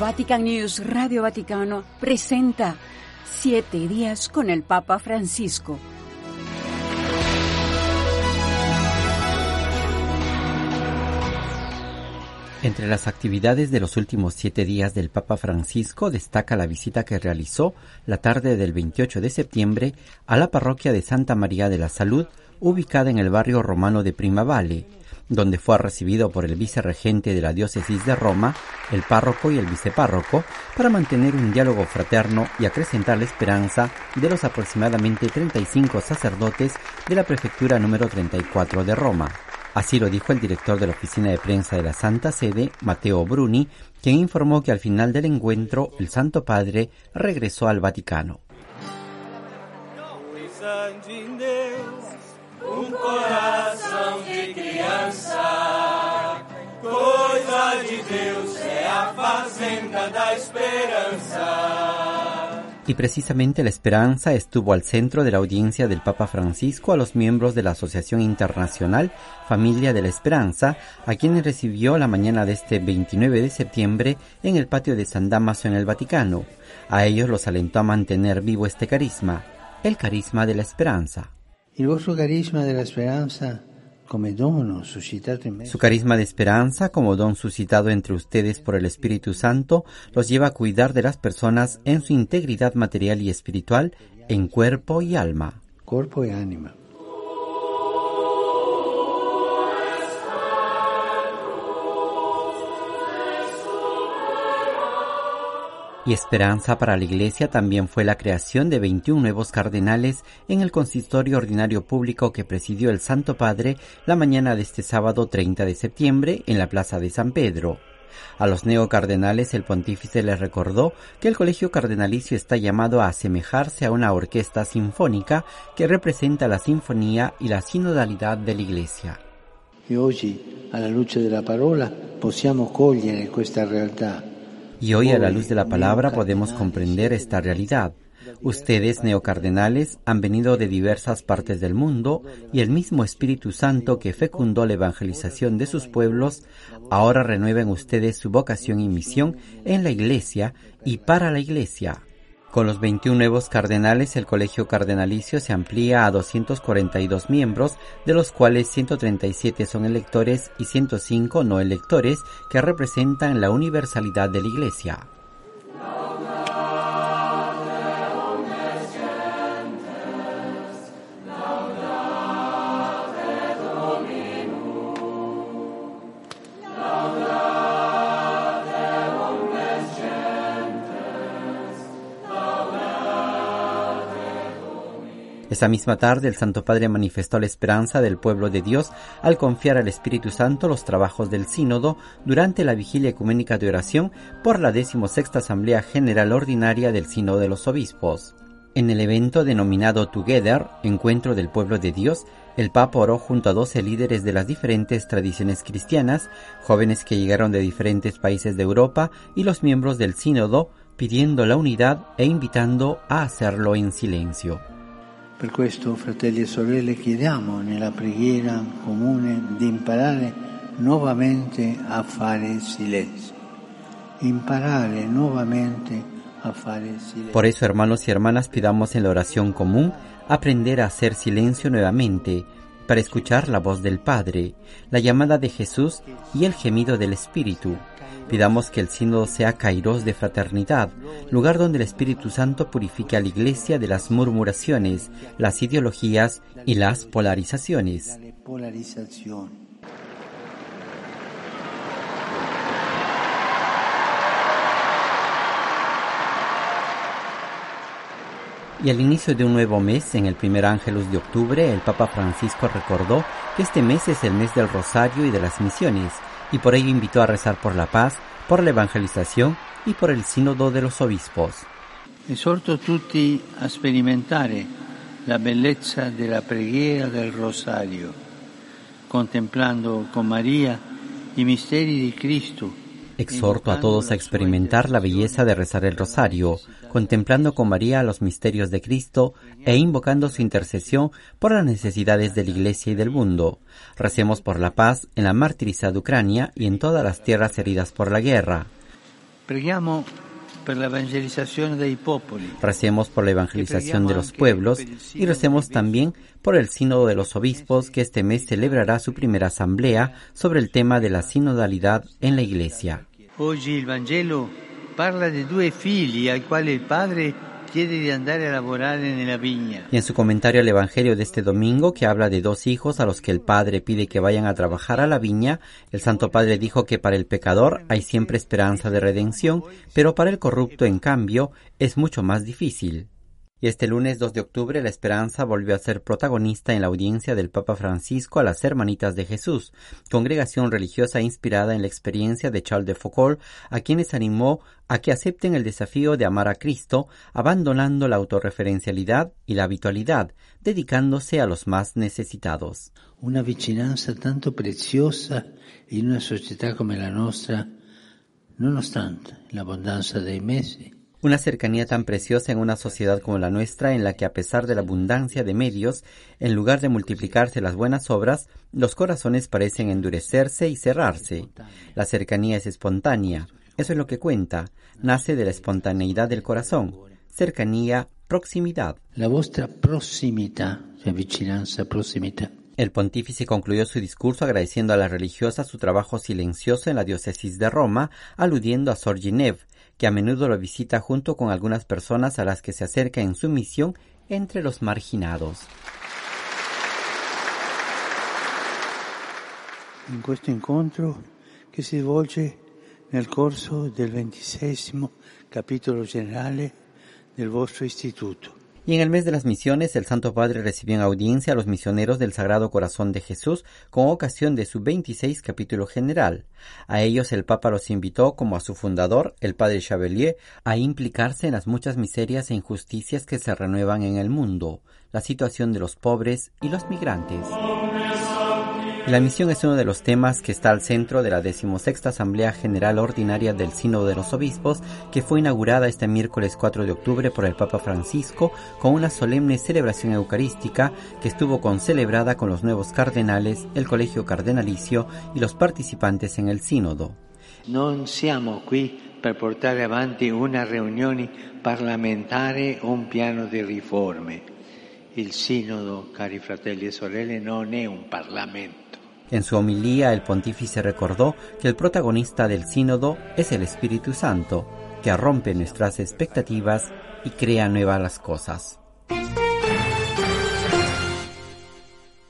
Vatican News Radio Vaticano presenta Siete días con el Papa Francisco. Entre las actividades de los últimos siete días del Papa Francisco destaca la visita que realizó la tarde del 28 de septiembre a la parroquia de Santa María de la Salud, ubicada en el barrio romano de Primavale, donde fue recibido por el vicerregente de la diócesis de Roma, el párroco y el vicepárroco, para mantener un diálogo fraterno y acrecentar la esperanza de los aproximadamente 35 sacerdotes de la prefectura número 34 de Roma. Así lo dijo el director de la oficina de prensa de la Santa Sede, Matteo Bruni, quien informó que al final del encuentro el Santo Padre regresó al Vaticano. Y precisamente la esperanza estuvo al centro de la audiencia del Papa Francisco a los miembros de la Asociación Internacional Familia de la Esperanza, a quienes recibió la mañana de este 29 de septiembre en el patio de San Damaso en el Vaticano. A ellos los alentó a mantener vivo este carisma, el carisma de la esperanza. El vuestro carisma de la esperanza su carisma de esperanza, como don suscitado entre ustedes por el Espíritu Santo, los lleva a cuidar de las personas en su integridad material y espiritual, en cuerpo y alma. Cuerpo y ánima. Y esperanza para la Iglesia también fue la creación de 21 nuevos cardenales en el consistorio ordinario público que presidió el Santo Padre la mañana de este sábado 30 de septiembre en la Plaza de San Pedro. A los neocardenales el pontífice les recordó que el colegio cardenalicio está llamado a asemejarse a una orquesta sinfónica que representa la sinfonía y la sinodalidad de la Iglesia. Y hoy, a la luce de la parola, possiamo cogliere questa realtà y hoy a la luz de la palabra podemos comprender esta realidad. Ustedes, neocardenales, han venido de diversas partes del mundo y el mismo Espíritu Santo que fecundó la evangelización de sus pueblos, ahora renueven ustedes su vocación y misión en la Iglesia y para la Iglesia. Con los 21 nuevos cardenales, el colegio cardenalicio se amplía a 242 miembros, de los cuales 137 son electores y 105 no electores, que representan la universalidad de la Iglesia. Esa misma tarde el Santo Padre manifestó la esperanza del pueblo de Dios al confiar al Espíritu Santo los trabajos del sínodo durante la vigilia ecuménica de oración por la decimosexta Asamblea General Ordinaria del Sínodo de los Obispos. En el evento denominado Together, Encuentro del Pueblo de Dios, el Papa oró junto a doce líderes de las diferentes tradiciones cristianas, jóvenes que llegaron de diferentes países de Europa y los miembros del sínodo, pidiendo la unidad e invitando a hacerlo en silencio. Per questo, fratelli e sorelle, chiediamo nella preghiera comune di imparare nuovamente a fare silenzio. Imparare nuovamente a fare silenzio. Por eso, hermanos y hermanas, pidamos en la oración común aprender a hacer silencio nuevamente para escuchar la voz del Padre, la llamada de Jesús y el gemido del Espíritu Pidamos que el sínodo sea Kairos de fraternidad, lugar donde el Espíritu Santo purifique a la Iglesia de las murmuraciones, las ideologías y las polarizaciones. Y al inicio de un nuevo mes, en el primer Ángelus de octubre, el Papa Francisco recordó que este mes es el mes del Rosario y de las misiones, y por ello invitó a rezar por la paz, por la evangelización y por el sínodo de los obispos. Exhorto tutti a experimentare la bellezza della preghiera del rosario, contemplando con María i misteri di Cristo Exhorto a todos a experimentar la belleza de rezar el rosario, contemplando con María los misterios de Cristo e invocando su intercesión por las necesidades de la Iglesia y del mundo. Recemos por la paz en la martirizada Ucrania y en todas las tierras heridas por la guerra. Recemos por la evangelización de los pueblos y recemos también por el Sínodo de los Obispos que este mes celebrará su primera asamblea sobre el tema de la sinodalidad en la Iglesia. Oggi il Vangelo parla di due figli ai quali il padre chiede di andare a lavorare nella vigna. Y en su comentario al Evangelio de este domingo, que habla de dos hijos a los que el Padre pide que vayan a trabajar a la viña, el Santo Padre dijo que para el pecador hay siempre esperanza de redención, pero para el corrupto, en cambio, es mucho más difícil. Y este lunes 2 de octubre la esperanza volvió a ser protagonista en la audiencia del Papa Francisco a las Hermanitas de Jesús, congregación religiosa inspirada en la experiencia de Charles de Foucault, a quienes animó a que acepten el desafío de amar a Cristo, abandonando la autorreferencialidad y la habitualidad, dedicándose a los más necesitados. Una vicinanza tanto preciosa en una sociedad como la nuestra, nonostante la abundancia dei mesi. Una cercanía tan preciosa en una sociedad como la nuestra, en la que a pesar de la abundancia de medios, en lugar de multiplicarse las buenas obras, los corazones parecen endurecerse y cerrarse. La cercanía es espontánea. Eso es lo que cuenta. Nace de la espontaneidad del corazón. Cercanía, proximidad. La vostra proximidad, la vicinanza, proximidad. El pontífice concluyó su discurso agradeciendo a las religiosas su trabajo silencioso en la diócesis de Roma, aludiendo a Sor Ginevre, que a menudo lo visita junto con algunas personas a las que se acerca en su misión entre los marginados. In questo incontro che si svolge nel corso del ventisesimo capitolo generale del vostro istituto. Y en el mes de las misiones, el Santo Padre recibió en audiencia a los misioneros del Sagrado Corazón de Jesús con ocasión de su 26 capítulo general. A ellos el Papa los invitó, como a su fundador, el Padre Chavelier, a implicarse en las muchas miserias e injusticias que se renuevan en el mundo, la situación de los pobres y los migrantes. La misión es uno de los temas que está al centro de la decimosexta Asamblea General Ordinaria del Sínodo de los Obispos, que fue inaugurada este miércoles 4 de octubre por el Papa Francisco con una solemne celebración eucarística que estuvo concelebrada con los nuevos cardenales, el Colegio Cardenalicio y los participantes en el Sínodo. Non siamo qui per portare avanti una riunione parlamentare o un piano di riforme. Il Sinodo, cari fratelli e sorelle, un Parlamento. En su homilía, el pontífice recordó que el protagonista del sínodo es el Espíritu Santo, que rompe nuestras expectativas y crea nuevas las cosas.